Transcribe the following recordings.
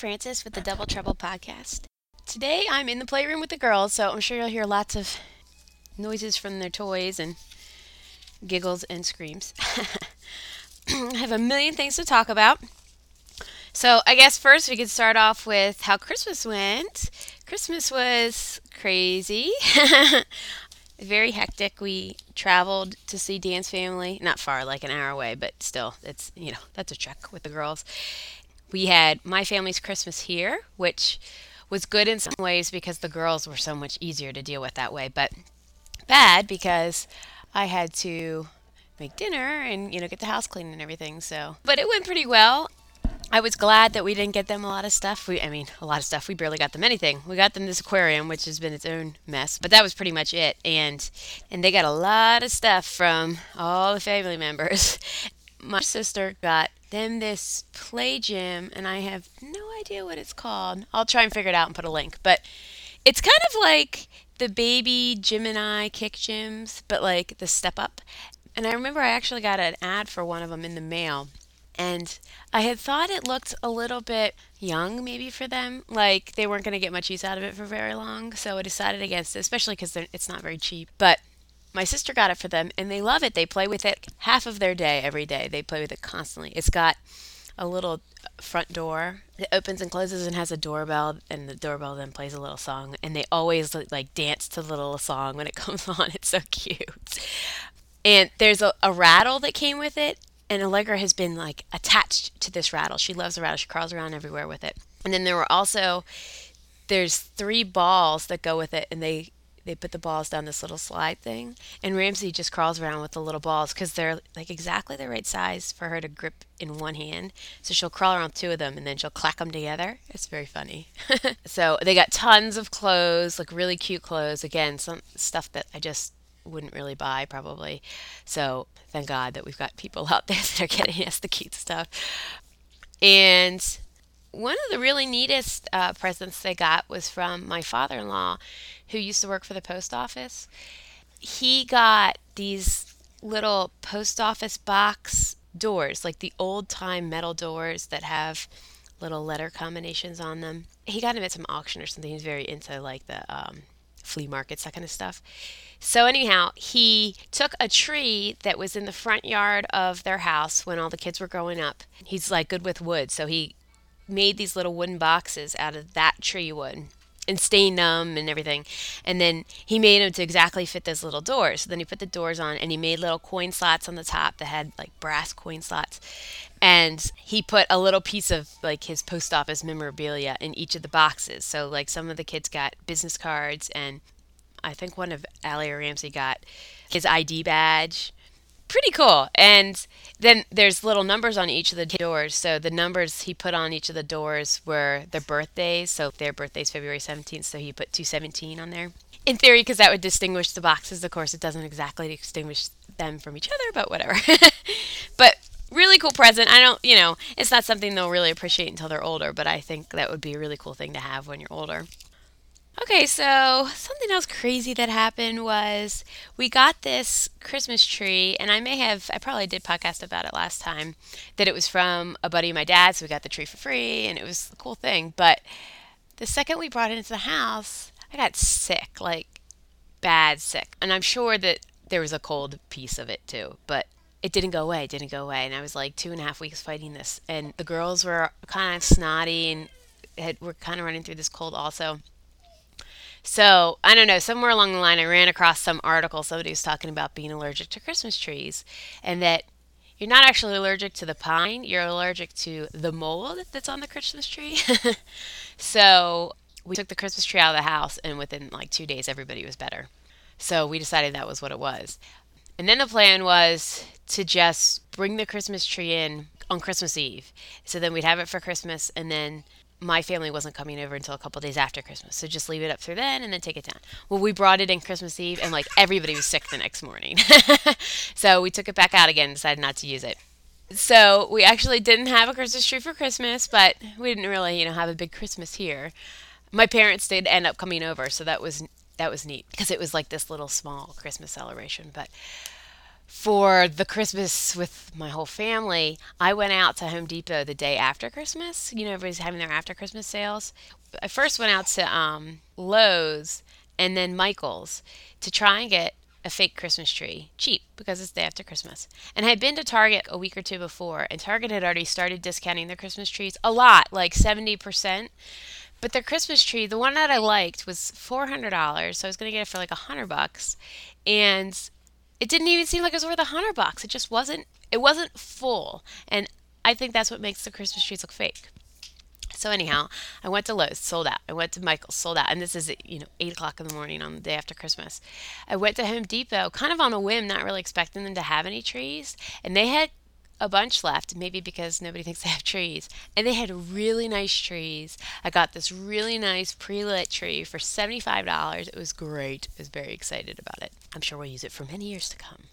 Francis with the Double Trouble podcast. Today I'm in the playroom with the girls, so I'm sure you'll hear lots of noises from their toys and giggles and screams. I have a million things to talk about. So, I guess first we could start off with how Christmas went. Christmas was crazy. Very hectic. We traveled to see Dan's family, not far, like an hour away, but still, it's, you know, that's a trek with the girls. We had my family's Christmas here, which was good in some ways because the girls were so much easier to deal with that way, but bad because I had to make dinner and you know get the house clean and everything. So, but it went pretty well. I was glad that we didn't get them a lot of stuff. We, I mean, a lot of stuff. We barely got them anything. We got them this aquarium, which has been its own mess, but that was pretty much it. And and they got a lot of stuff from all the family members. My sister got them this play gym, and I have no idea what it's called. I'll try and figure it out and put a link. But it's kind of like the baby Gymini kick gyms, but like the step up. And I remember I actually got an ad for one of them in the mail. And I had thought it looked a little bit young, maybe for them. Like they weren't going to get much use out of it for very long. So I decided against it, especially because it's not very cheap. But my sister got it for them and they love it. They play with it half of their day every day. They play with it constantly. It's got a little uh, front door it opens and closes and has a doorbell and the doorbell then plays a little song and they always like dance to the little song when it comes on it's so cute and there's a, a rattle that came with it and allegra has been like attached to this rattle she loves the rattle she crawls around everywhere with it and then there were also there's three balls that go with it and they they put the balls down this little slide thing and ramsey just crawls around with the little balls because they're like exactly the right size for her to grip in one hand. So she'll crawl around two of them and then she'll clack them together. It's very funny. So they got tons of clothes like really cute clothes. Again some stuff that i just wouldn't really buy probably. So thank god that we've got people out there that are getting us the cute stuff. And one of the really neatest uh, presents they got was from my father in law, who used to work for the post office. He got these little post office box doors, like the old time metal doors that have little letter combinations on them. He got them at some auction or something. He's very into like the um, flea markets, that kind of stuff. So, anyhow, he took a tree that was in the front yard of their house when all the kids were growing up. He's like good with wood, so he made these little wooden boxes out of that tree wood and stained them and everything. And then he made them to exactly fit those little doors. So then he put the doors on and he made little coin slots on the top that had like brass coin slots. And he put a little piece of like his post office memorabilia in each of the boxes. So like some of the kids got business cards and I think one of Allie or Ramsey got his ID badge pretty cool. And then there's little numbers on each of the doors. So the numbers he put on each of the doors were their birthdays. So their birthday's February 17th, so he put 217 on there. In theory, because that would distinguish the boxes. Of course, it doesn't exactly distinguish them from each other, but whatever. but really cool present. I don't, you know, it's not something they'll really appreciate until they're older, but I think that would be a really cool thing to have when you're older. Okay, so something else crazy that happened was we got this Christmas tree, and I may have, I probably did podcast about it last time, that it was from a buddy of my dad's. So we got the tree for free, and it was a cool thing. But the second we brought it into the house, I got sick, like bad sick. And I'm sure that there was a cold piece of it too, but it didn't go away, it didn't go away. And I was like two and a half weeks fighting this. And the girls were kind of snotty and had, were kind of running through this cold also. So I don't know, somewhere along the line, I ran across some article. Somebody was talking about being allergic to Christmas trees, and that you're not actually allergic to the pine, you're allergic to the mold that's on the Christmas tree. so we took the Christmas tree out of the house, and within like two days, everybody was better. So we decided that was what it was. And then the plan was to just bring the Christmas tree in on Christmas Eve. So then we'd have it for Christmas, and then my family wasn't coming over until a couple days after Christmas. So just leave it up through then and then take it down. Well, we brought it in Christmas Eve and like everybody was sick the next morning. so we took it back out again and decided not to use it. So we actually didn't have a Christmas tree for Christmas, but we didn't really, you know, have a big Christmas here. My parents did end up coming over, so that was that was neat because it was like this little small Christmas celebration, but for the Christmas with my whole family, I went out to Home Depot the day after Christmas. You know, everybody's having their after Christmas sales. I first went out to um, Lowe's and then Michael's to try and get a fake Christmas tree cheap because it's the day after Christmas. And I had been to Target a week or two before, and Target had already started discounting their Christmas trees a lot, like 70%. But their Christmas tree, the one that I liked, was $400, so I was going to get it for like a 100 bucks. And it didn't even seem like it was worth a hundred bucks. It just wasn't. It wasn't full, and I think that's what makes the Christmas trees look fake. So anyhow, I went to Lowe's, sold out. I went to Michael's, sold out. And this is you know eight o'clock in the morning on the day after Christmas. I went to Home Depot, kind of on a whim, not really expecting them to have any trees, and they had a bunch left, maybe because nobody thinks they have trees. And they had really nice trees. I got this really nice pre lit tree for $75. It was great. I was very excited about it. I'm sure we'll use it for many years to come.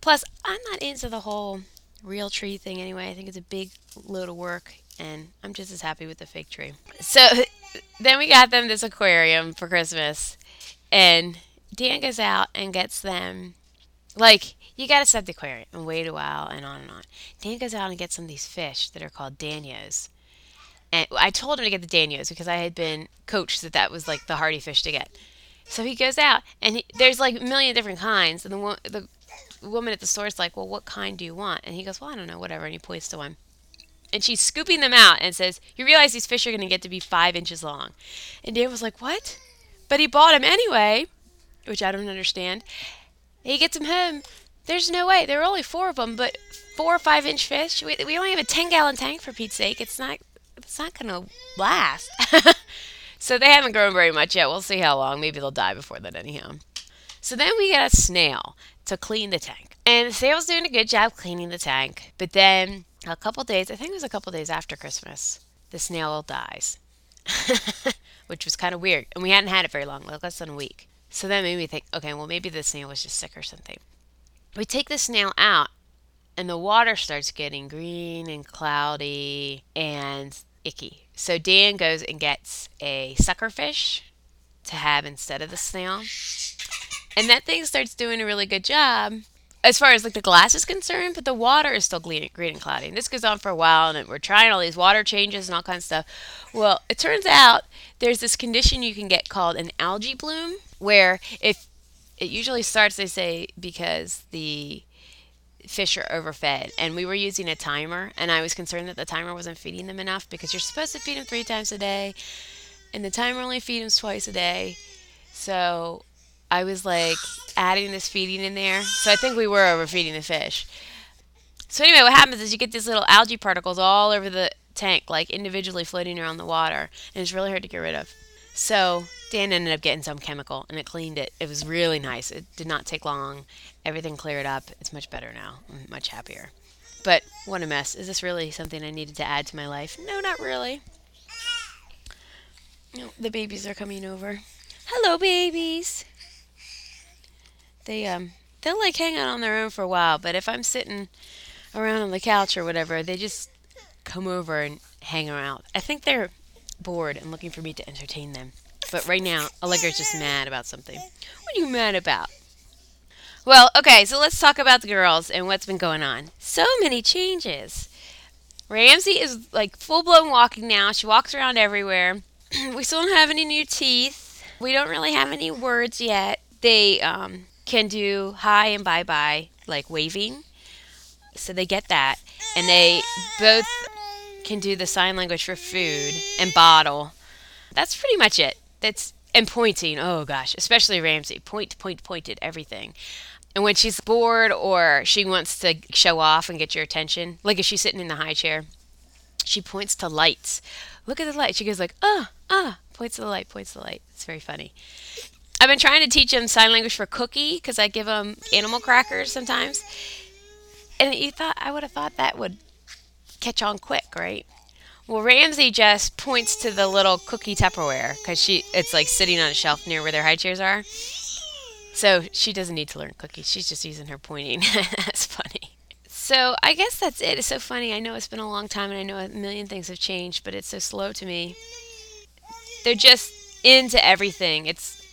Plus, I'm not into the whole real tree thing anyway. I think it's a big load of work, and I'm just as happy with the fake tree. So then we got them this aquarium for Christmas, and Dan goes out and gets them like you got to set the aquarium and wait a while and on and on. Dan goes out and gets some of these fish that are called danios. And I told him to get the danios because I had been coached that that was like the hardy fish to get. So he goes out and he, there's like a million different kinds. And the, the woman at the store is like, Well, what kind do you want? And he goes, Well, I don't know, whatever. And he points to one. And she's scooping them out and says, You realize these fish are going to get to be five inches long. And Dan was like, What? But he bought them anyway, which I don't understand. He gets them home there's no way. There were only four of them, but four or five inch fish. We, we only have a 10 gallon tank for Pete's sake. It's not, it's not going to last. so they haven't grown very much yet. We'll see how long. Maybe they'll die before that, anyhow. So then we get a snail to clean the tank. And the snail's doing a good job cleaning the tank. But then a couple days, I think it was a couple days after Christmas, the snail dies. Which was kind of weird. And we hadn't had it very long, like less than a week. So that made me think, okay, well, maybe the snail was just sick or something. We take the snail out, and the water starts getting green and cloudy and icky. So Dan goes and gets a suckerfish to have instead of the snail. And that thing starts doing a really good job as far as like the glass is concerned, but the water is still green, green and cloudy. And this goes on for a while, and we're trying all these water changes and all kinds of stuff. Well, it turns out there's this condition you can get called an algae bloom, where if it usually starts, they say, because the fish are overfed. And we were using a timer, and I was concerned that the timer wasn't feeding them enough because you're supposed to feed them three times a day, and the timer only feeds them twice a day. So I was like adding this feeding in there. So I think we were overfeeding the fish. So anyway, what happens is you get these little algae particles all over the tank, like individually floating around the water, and it's really hard to get rid of. So Dan ended up getting some chemical and it cleaned it. It was really nice. It did not take long. Everything cleared up. It's much better now. I'm much happier. But what a mess. Is this really something I needed to add to my life? No, not really. The babies are coming over. Hello, babies. They um they'll like hang out on their own for a while, but if I'm sitting around on the couch or whatever, they just come over and hang around. I think they're bored and looking for me to entertain them. But right now, Allegra's just mad about something. What are you mad about? Well, okay, so let's talk about the girls and what's been going on. So many changes. Ramsey is like full blown walking now. She walks around everywhere. we still don't have any new teeth. We don't really have any words yet. They um, can do hi and bye bye, like waving. So they get that. And they both can do the sign language for food and bottle. That's pretty much it. That's and pointing. Oh gosh, especially Ramsey. Point, point, pointed everything. And when she's bored or she wants to show off and get your attention, like if she's sitting in the high chair, she points to lights. Look at the light. She goes like, ah, ah, points to the light, points to the light. It's very funny. I've been trying to teach him sign language for cookie because I give him animal crackers sometimes. And you thought I would have thought that would catch on quick, right? Well, Ramsey just points to the little cookie Tupperware because she it's like sitting on a shelf near where their high chairs are. So she doesn't need to learn cookies. She's just using her pointing. that's funny. So I guess that's it. It's so funny. I know it's been a long time and I know a million things have changed, but it's so slow to me. They're just into everything. It's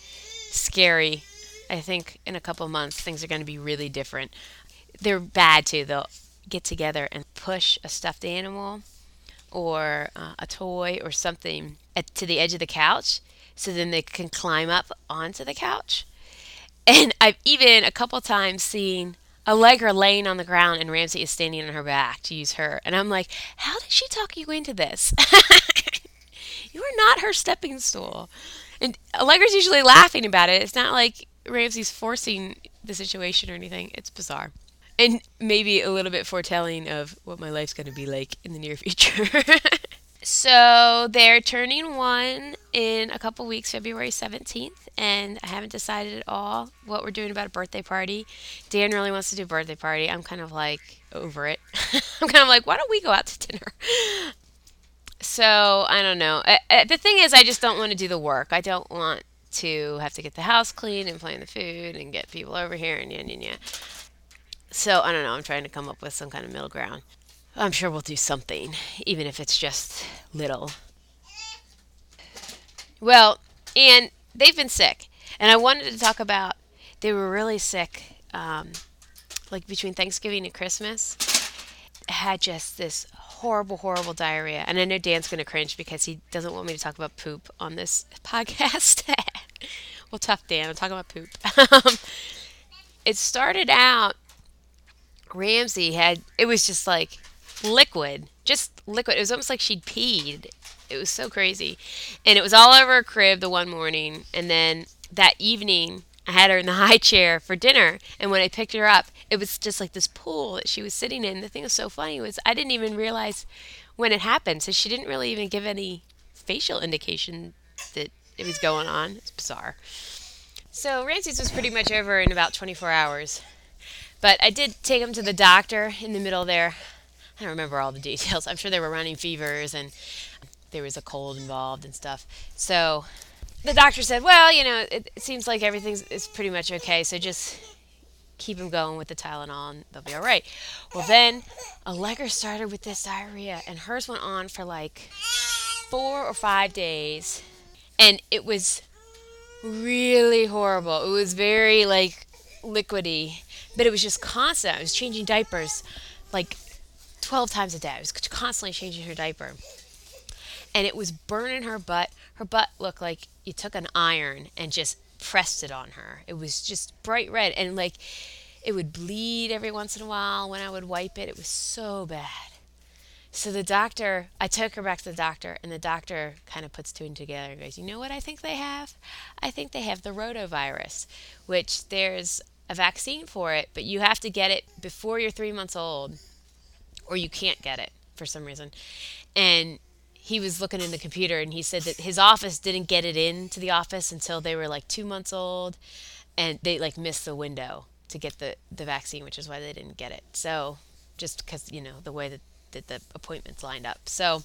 scary. I think in a couple months things are going to be really different. they're bad too. They'll get together and push a stuffed animal or uh, a toy or something at, to the edge of the couch so then they can climb up onto the couch. And I've even a couple times seen Allegra laying on the ground and Ramsey is standing on her back to use her. And I'm like, how did she talk you into this? you are not her stepping stool. And Allegra's usually laughing about it. It's not like Ramsey's forcing the situation or anything. It's bizarre. And maybe a little bit foretelling of what my life's going to be like in the near future. so they're turning one in a couple weeks, February 17th, and I haven't decided at all what we're doing about a birthday party. Dan really wants to do a birthday party. I'm kind of like over it. I'm kind of like, why don't we go out to dinner? So I don't know. the thing is, I just don't want to do the work. I don't want to have to get the house clean and plan the food and get people over here and yeah, yeah, yeah. So I don't know. I'm trying to come up with some kind of middle ground. I'm sure we'll do something, even if it's just little. Well, and they've been sick, and I wanted to talk about. They were really sick, um, like between Thanksgiving and Christmas. Had just this horrible, horrible diarrhea. And I know Dan's going to cringe because he doesn't want me to talk about poop on this podcast. well, tough, Dan. I'm talking about poop. Um, it started out, Ramsey had, it was just like liquid, just liquid. It was almost like she'd peed. It was so crazy. And it was all over her crib the one morning. And then that evening, I had her in the high chair for dinner, and when I picked her up, it was just like this pool that she was sitting in. The thing was so funny was I didn't even realize when it happened, so she didn't really even give any facial indication that it was going on. It's bizarre. So Ramsey's was pretty much over in about 24 hours, but I did take him to the doctor in the middle there. I don't remember all the details. I'm sure they were running fevers and there was a cold involved and stuff. So the doctor said, well, you know, it, it seems like everything is pretty much okay, so just keep him going with the Tylenol and they'll be all right. Well, then Allegra started with this diarrhea, and hers went on for like four or five days, and it was really horrible. It was very like liquidy, but it was just constant. I was changing diapers like 12 times a day. I was constantly changing her diaper. And it was burning her butt. Her butt looked like you took an iron and just pressed it on her. It was just bright red and like it would bleed every once in a while when I would wipe it. It was so bad. So the doctor, I took her back to the doctor, and the doctor kind of puts two and together and goes, You know what I think they have? I think they have the rotavirus, which there's a vaccine for it, but you have to get it before you're three months old, or you can't get it for some reason. And he was looking in the computer and he said that his office didn't get it into the office until they were like two months old and they like missed the window to get the, the vaccine which is why they didn't get it so just because you know the way that, that the appointments lined up so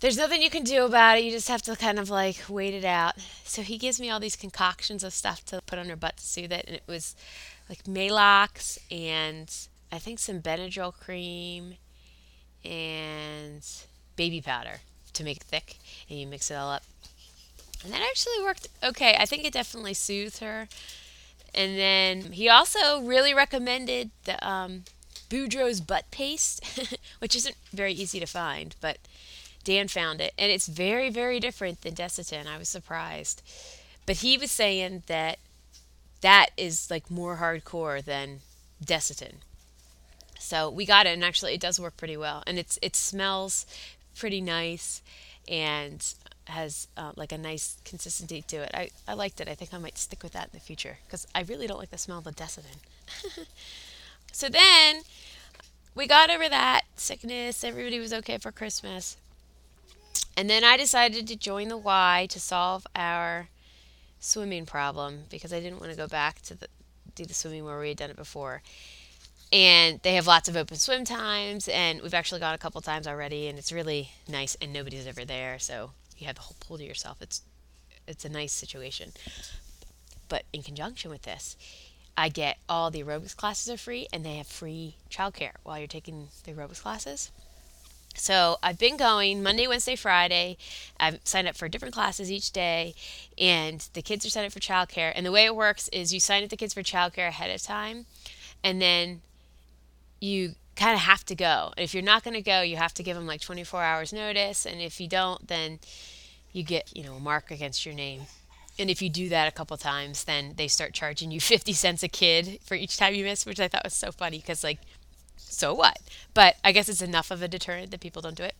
there's nothing you can do about it you just have to kind of like wait it out so he gives me all these concoctions of stuff to put on her butt to soothe it and it was like Maalox and i think some benadryl cream and baby powder to make it thick, and you mix it all up. And that actually worked okay. I think it definitely soothed her. And then he also really recommended the um, Boudreaux's butt paste, which isn't very easy to find, but Dan found it. And it's very, very different than Desitin. I was surprised. But he was saying that that is like more hardcore than Desitin. So we got it, and actually, it does work pretty well. And it's it smells pretty nice and has uh, like a nice consistency to it. I, I liked it. I think I might stick with that in the future because I really don't like the smell of the Desitin. so then we got over that sickness. Everybody was okay for Christmas. And then I decided to join the Y to solve our swimming problem because I didn't want to go back to the, do the swimming where we had done it before. And they have lots of open swim times and we've actually gone a couple times already and it's really nice and nobody's ever there so you have the whole pool to yourself. It's it's a nice situation. But in conjunction with this i get all the aerobics classes are free and they have free childcare while you're taking the aerobics classes so I've been going Monday, Wednesday, Friday. I've signed up for different classes each day, and the kids are signed up for childcare. And the way it works is you sign up the kids for childcare ahead of time, and then you kind of have to go. And if you're not going to go, you have to give them like 24 hours notice, and if you don't, then you get, you know, a mark against your name. And if you do that a couple times, then they start charging you 50 cents a kid for each time you miss, which I thought was so funny because like so what? But I guess it's enough of a deterrent that people don't do it.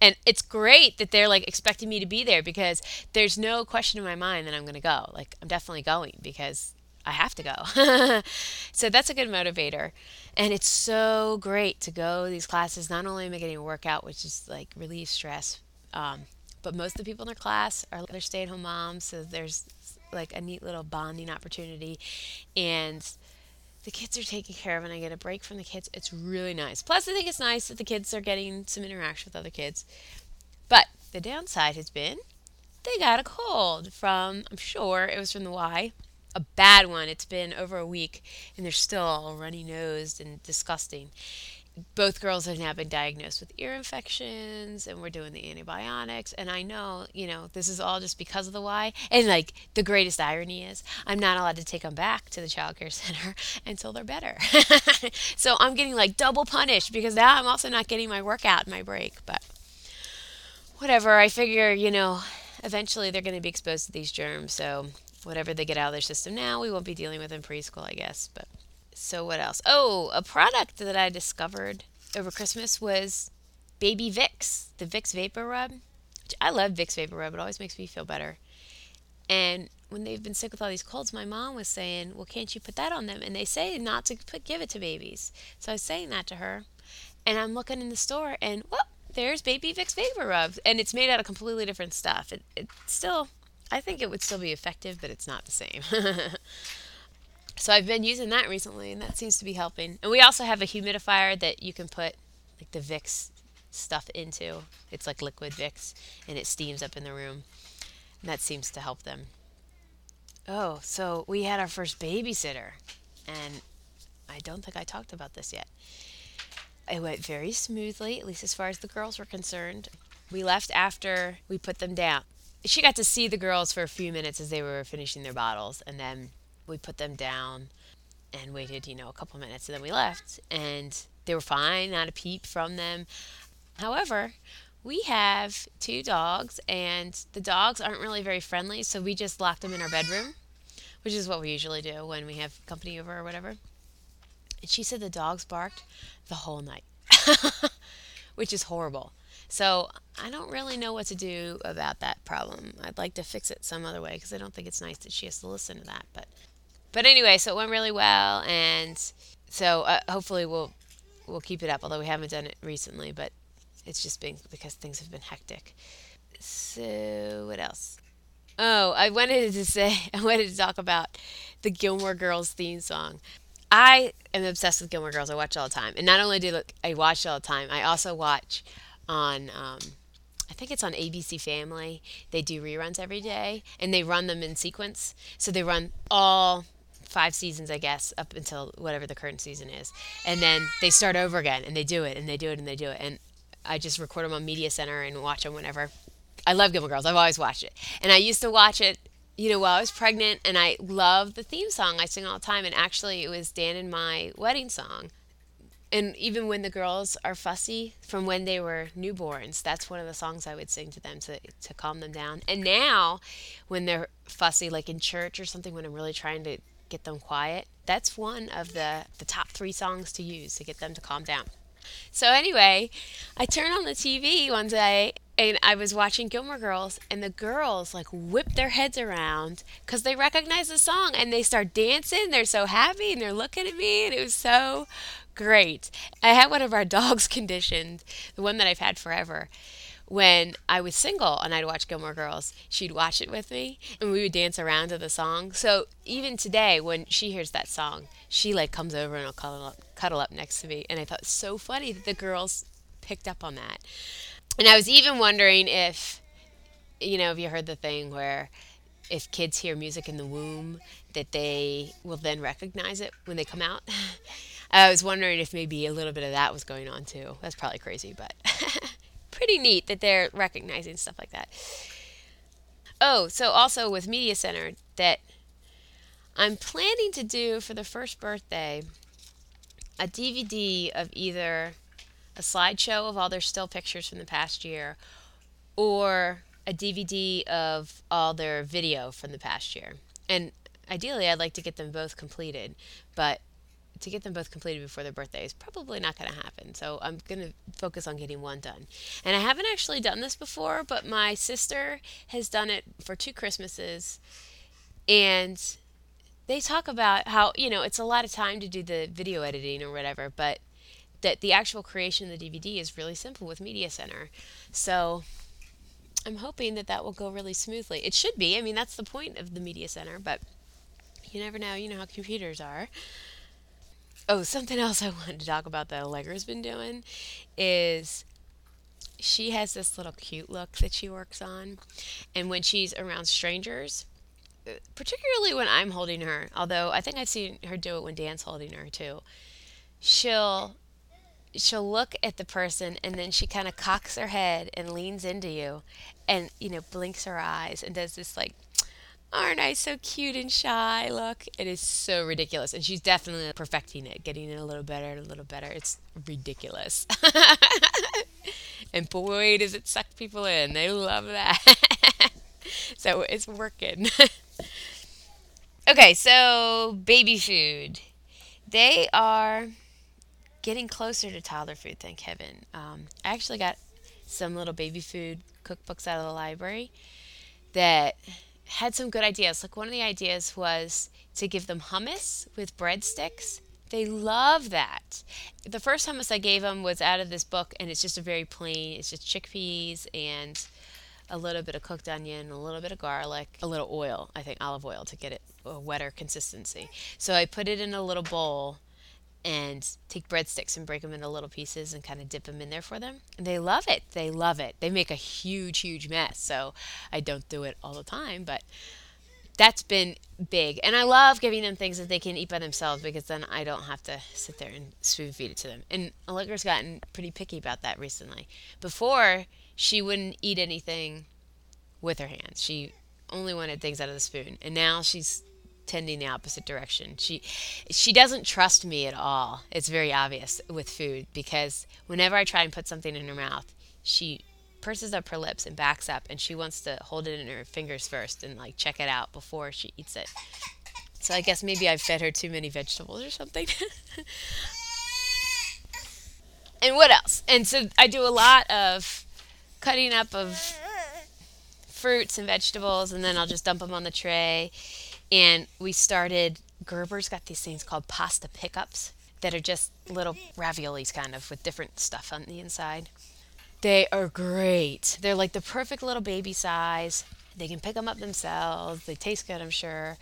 And it's great that they're like expecting me to be there because there's no question in my mind that I'm going to go. Like, I'm definitely going because I have to go. so that's a good motivator. And it's so great to go these classes. Not only am I getting a workout, which is like relieve stress, um, but most of the people in their class are they're stay at home moms. So there's like a neat little bonding opportunity. And the kids are taken care of and I get a break from the kids. It's really nice. Plus, I think it's nice that the kids are getting some interaction with other kids. But the downside has been they got a cold from, I'm sure it was from the Y. A bad one. It's been over a week and they're still all runny nosed and disgusting both girls have now been diagnosed with ear infections and we're doing the antibiotics. And i know you know this is all just because of the Y and like the greatest irony is i'm not allowed to take them back to the child care center until they're better. So i'm getting like double punished because now i'm also not getting my workout and my break. But whatever i figure you know eventually they're going to be exposed to these germs. So whatever they get out of their system now we won't be dealing with in preschool i guess. But so what else? Oh, a product that I discovered over Christmas was Baby Vicks, the Vicks Vapor Rub. I love Vicks Vapor Rub. It always makes me feel better. And when they've been sick with all these colds, my mom was saying, "Well, can't you put that on them?" And they say not to put give it to babies. So I was saying that to her, and I'm looking in the store, and well, there's Baby Vicks Vapor Rub, and it's made out of completely different stuff. It, it still, I think it would still be effective, but it's not the same. So I've been using that recently, and that seems to be helping. And we also have a humidifier that you can put like the Vicks stuff into. It's like liquid Vicks, and it steams up in the room. And that seems to help them. Oh, so we had our first babysitter, and I don't think I talked about this yet. It went very smoothly, at least as far as the girls were concerned. We left after we put them down. She got to see the girls for a few minutes as they were finishing their bottles, and then we put them down and waited, you know, a couple minutes and then we left and they were fine, not a peep from them. However, we have two dogs and the dogs aren't really very friendly, so we just locked them in our bedroom, which is what we usually do when we have company over or whatever. And she said the dogs barked the whole night, which is horrible. So I don't really know what to do about that problem. I'd like to fix it some other way because I don't think it's nice that she has to listen to that. But but anyway, so it went really well, and so uh, hopefully we'll we'll keep it up. Although we haven't done it recently, but it's just been because things have been hectic. So what else? Oh, I wanted to say I wanted to talk about the Gilmore Girls theme song. I am obsessed with Gilmore Girls. I watch all the time, and not only do I watch all the time, I also watch on. Um, I think it's on ABC Family. They do reruns every day, and they run them in sequence. So they run all five seasons, I guess, up until whatever the current season is. And then they start over again and they do it and they do it and they do it. And I just record them on Media Center and watch them whenever. I love Gilmore Girls. I've always watched it. And I used to watch it, you know, while I was pregnant and I love the theme song. I sing all the time. And actually, it was Dan and my wedding song. And even when the girls are fussy from when they were newborns, that's one of the songs I would sing to them to, to calm them down. And now, when they're fussy, like in church or something, when I'm really trying to get them quiet. That's one of the, the top three songs to use to get them to calm down. So, anyway, I turned on the TV one day and I was watching Gilmore Girls, and the girls like whip their heads around because they recognize the song and they start dancing. They're so happy and they're looking at me, and it was so great. I had one of our dogs conditioned, the one that I've had forever when I was single and I'd watch Gilmore Girls, she'd watch it with me and we would dance around to the song. So even today, when she hears that song, she like comes over and will cuddle up, cuddle up next to me. And I thought so funny that the girls picked up on that. And I was even wondering if, you know, have you heard the thing where if kids hear music in the womb, that they will then recognize it when they come out? I was wondering if maybe a little bit of that was going on too. That's probably crazy, but pretty neat that they're recognizing stuff like that. Oh, so also with Media Center that I'm planning to do for the first birthday a DVD of either a slideshow of all their still pictures from the past year or a DVD of all their video from the past year. And ideally, I'd like to get them both completed, but to get them both completed before their birthday is probably not going to happen. So I'm going to focus on getting one done. And I haven't actually done this before, but my sister has done it for two Christmases. And they talk about how, you know, it's a lot of time to do the video editing or whatever, but that the actual creation of the DVD is really simple with Media Center. So I'm hoping that that will go really smoothly. It should be. I mean, that's the point of the Media Center, but you never know. You know how computers are. Oh, something else I wanted to talk about that Allegra's been doing is she has this little cute look that she works on. And when she's around strangers, uh, particularly when I'm holding her, although I think I've seen her do it when Dan's holding her too, she'll she'll look at the person and then she kind of cocks her head and leans into you and you know blinks her eyes and does this like aren't I so cute and shy? Look it is so ridiculous. And she's definitely perfecting it getting it a little better and a little better. It's ridiculous. And boy does it suck people in. They love that. So it's working. Okay so baby food. They are getting closer to toddler food, thank heaven. Um, I actually got some little baby food cookbooks out of the library that had some good ideas. Like one of the ideas was to give them hummus with breadsticks. They love that. The first hummus I gave them was out of this book, and it's just a very plain. It's just chickpeas and a little bit of cooked onion, a little bit of garlic, a little oil. I think olive oil to get it a wetter consistency. So I put it in a little bowl and take breadsticks and break them into little pieces and kind of dip them in there for them. And they love it. They love it. They make a huge, huge mess. So I don't do it all the time, but that's been big. And I love giving them things that they can eat by themselves because then I don't have to sit there and spoon feed it to them. And Allegra's gotten pretty picky about that recently. Before, she wouldn't eat anything with her hands. She only wanted things out of the spoon. And now she's tending the opposite direction. She she doesn't trust me at all. It's very obvious with food because whenever I try and put something in her mouth, she purses up her lips and backs up and she wants to hold it in her fingers first and like check it out before she eats it. So I guess maybe I've fed her too many vegetables or something. and what else? And so I do a lot of cutting up of fruits and vegetables and then I'll just dump them on the tray and we started gerber's got these things called pasta pickups that are just little raviolis kind of with different stuff on the inside. They are great. They're like the perfect little baby size. They can pick them up themselves. They taste good i'm sure.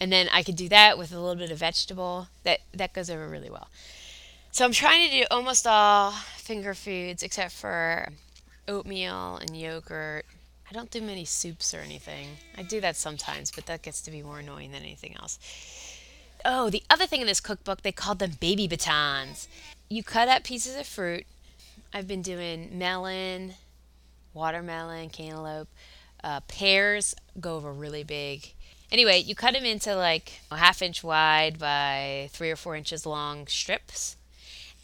And then i could do that with a little bit of vegetable. That that goes over really well. So i'm trying to do almost all finger foods except for oatmeal and yogurt I don't do many soups or anything. I do that sometimes, but that gets to be more annoying than anything else. Oh, the other thing in this cookbook, they called them baby batons. You cut up pieces of fruit. I've been doing melon, watermelon, cantaloupe. Uh, pears go over really big. Anyway, you cut them into like a half inch wide by three or four inches long strips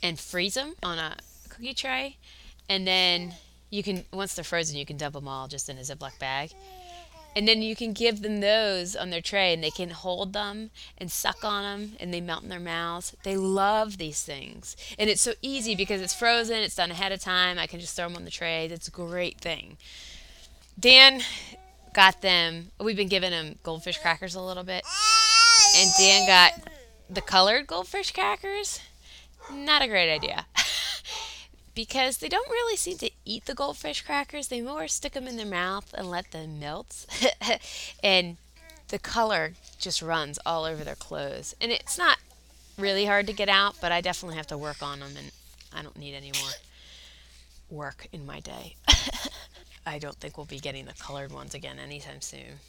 and freeze them on a cookie tray. And then you can once they're frozen, you can dump them all just in a Ziploc bag. And then you can give them those on their tray and they can hold them and suck on them and they melt in their mouths. They love these things. And it's so easy because it's frozen, it's done ahead of time. I can just throw them on the tray. That's a great thing. Dan got them, we've been giving him goldfish crackers a little bit. And Dan got the colored goldfish crackers. Not a great idea. because they don't really seem to eat the goldfish crackers. They more stick them in their mouth and let them melt. and the color just runs all over their clothes. And it's not really hard to get out, but I definitely have to work on them, and I don't need any more work in my day. I don't think we'll be getting the colored ones again anytime soon.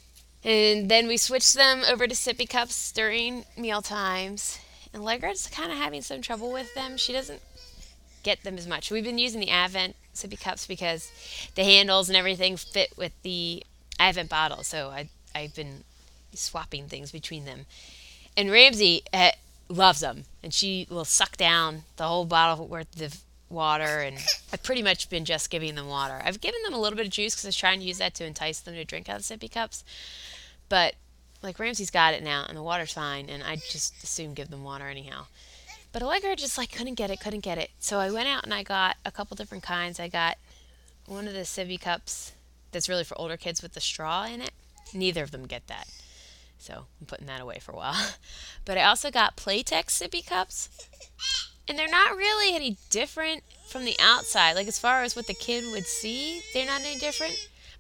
And then we switched them over to sippy cups during meal times. And Allegra's kind of having some trouble with them. She doesn't get them as much. We've been using the Avent sippy cups because the handles and everything fit with the Avent bottle. So I, I've been swapping things between them. And Ramsey uh, loves them, and she will suck down the whole bottle worth of water. And I've pretty much been just giving them water. I've given them a little bit of juice because I was trying to use that to entice them to drink out of sippy cups. But like Ramsey's got it now, and the water's fine, and I just assume give them water anyhow. But Allegra just like couldn't get it, couldn't get it. So I went out and I got a couple different kinds. I got one of the sippy cups that's really for older kids with the straw in it. Neither of them get that. So I'm putting that away for a while. But I also got Playtex sippy cups. And they're not really any different from the outside. Like as far as what the kid would see, they're not any different.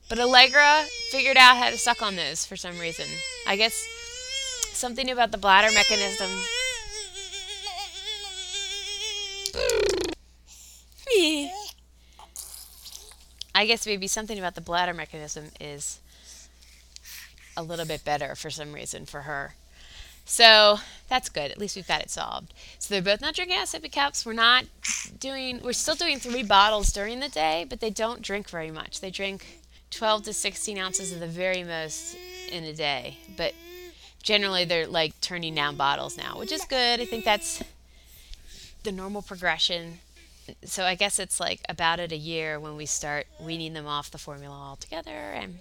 But Allegra figured out how to suck on those for some reason. I guess something about the bladder mechanism. I guess maybe something about the bladder mechanism is a little bit better for some reason for her. So that's good. At least we've got it solved. So they're both not drinking sippy cups. We're not doing. We're still doing three bottles during the day, but they don't drink very much. They drink 12 to 16 ounces of the very most in a day. But generally, they're like turning down bottles now, which is good. I think that's the normal progression. So I guess it's like about at a year when we start weaning them off the formula altogether, and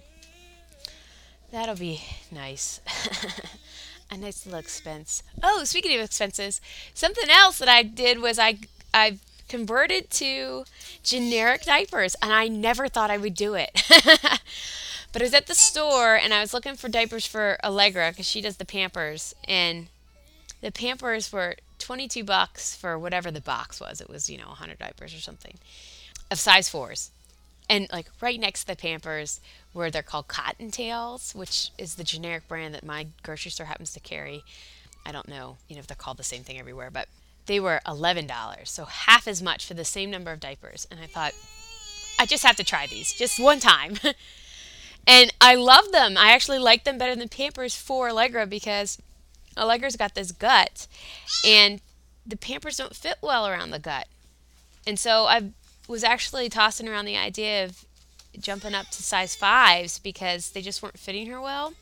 that'll be nice. a nice little expense. Oh, speaking of expenses, something else that I did was I I converted to generic diapers, and I never thought I would do it. but I was at the store and I was looking for diapers for Allegra because she does the Pampers, and the Pampers were 22 bucks for whatever the box was. It was you know 100 diapers or something of size fours. And like right next to the Pampers where they're called Cottontails, which is the generic brand that my grocery store happens to carry. I don't know, you know, if they're called the same thing everywhere, but they were $11, so half as much for the same number of diapers. And I thought, I just have to try these just one time. and I love them. I actually like them better than Pampers for Allegra because Allegra's got this gut and the Pampers don't fit well around the gut. And so I was actually tossing around the idea of jumping up to size fives because they just weren't fitting her well.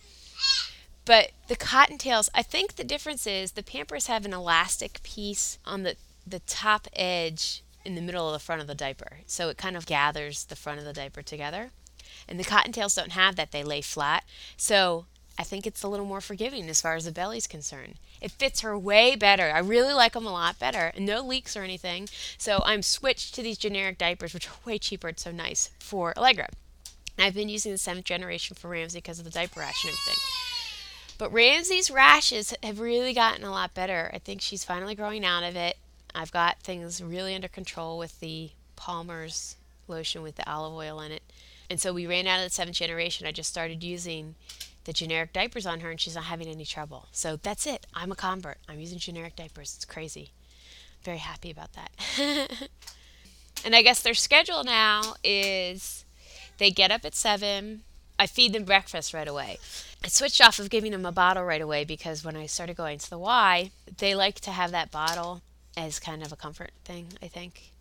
But the cottontails, I think the difference is the Pampers have an elastic piece on the, the top edge in the middle of the front of the diaper. So it kind of gathers the front of the diaper together. And the cottontails don't have that, they lay flat. So I think it's a little more forgiving as far as the belly's concerned. It fits her way better. I really like them a lot better. And no leaks or anything. So I'm switched to these generic diapers, which are way cheaper and so nice for Allegra. I've been using the seventh generation for Ramsey because of the diaper rash and everything. But Ramsey's rashes have really gotten a lot better. I think she's finally growing out of it. I've got things really under control with the Palmer's lotion with the olive oil in it. And so we ran out of the seventh generation. I just started using the generic diapers on her and she's not having any trouble. So that's it. I'm a convert. I'm using generic diapers. It's crazy. Very happy about that. and I guess their schedule now is they get up at 7. I feed them breakfast right away. I switched off of giving them a bottle right away because when I started going to the Y, they like to have that bottle as kind of a comfort thing, I think.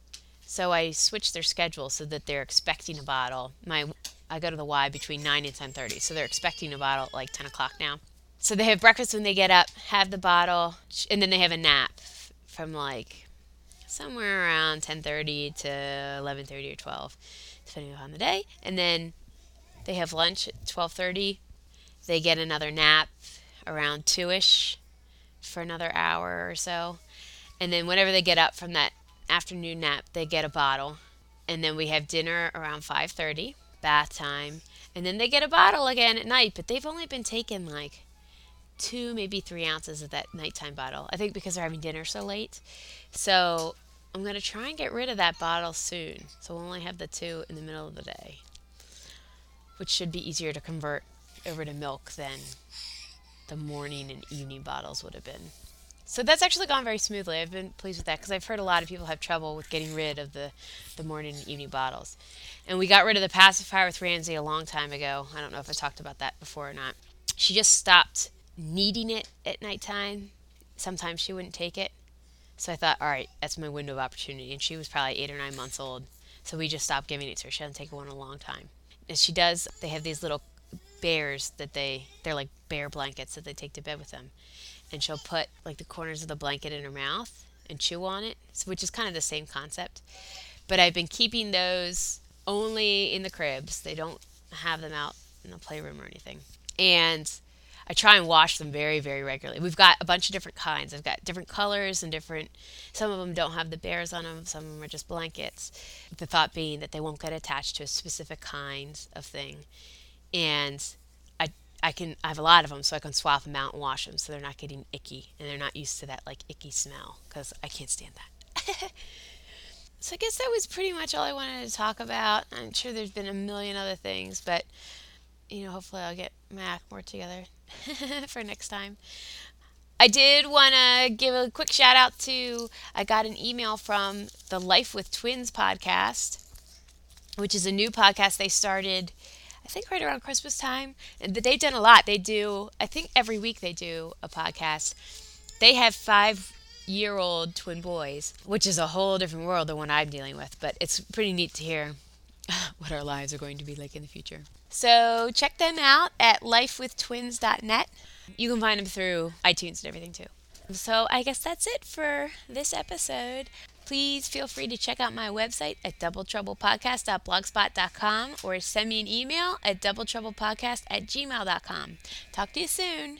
So I switched their schedule so that they're expecting a bottle. My I go to the Y between 9 and 10:30, so they're expecting a bottle at like 10 o'clock now. So they have breakfast when they get up, have the bottle, and then they have a nap from like somewhere around 10:30 to 11:30 or 12, depending on the day. And then they have lunch at 12:30. They get another nap around 2ish for another hour or so. And then whenever they get up from that afternoon nap, they get a bottle. And then we have dinner around 5:30 bath time, and then they get a bottle again at night, but they've only been taking like two, maybe three ounces of that nighttime bottle. I think because they're having dinner so late. So I'm going to try and get rid of that bottle soon. So we'll only have the two in the middle of the day, which should be easier to convert over to milk than the morning and evening bottles would have been. So that's actually gone very smoothly. I've been pleased with that because I've heard a lot of people have trouble with getting rid of the, the morning and evening bottles. And we got rid of the pacifier with Ramsey a long time ago. I don't know if I talked about that before or not. She just stopped needing it at nighttime. Sometimes she wouldn't take it. So I thought, all right, that's my window of opportunity. And she was probably eight or nine months old. So we just stopped giving it to her. She hasn't taken one in a long time. And she does, they have these little bears that they they're like bear blankets that they take to bed with them, and she'll put like the corners of the blanket in her mouth and chew on it, which is kind of the same concept. But I've been keeping those only in the cribs. They don't have them out in the playroom or anything. And I try and wash them very, very regularly. We've got a bunch of different kinds. I've got different colors and different. Some of them don't have the bears on them. Some of them are just blankets. The thought being that they won't get attached to a specific kind of thing, and I can I have a lot of them, so I can swap them out and wash them, so they're not getting icky and they're not used to that like icky smell because I can't stand that. so I guess that was pretty much all I wanted to talk about. I'm sure there's been a million other things, but you know, hopefully I'll get my act more together for next time. I did want to give a quick shout out to I got an email from the Life with Twins podcast, which is a new podcast they started I think right around Christmas time. And they've done a lot. They do I think every week they do a podcast. They have 5 year old twin boys, which is a whole different world than what I'm dealing with, but it's pretty neat to hear what our lives are going to be like in the future. So check them out at lifewithtwins.net. You can find them through iTunes and everything too. So I guess that's it for this episode. Please feel free to check out my website at doubletroublepodcast.blogspot.com or send me an email at doubletroublepodcast at gmail.com. Talk to you soon.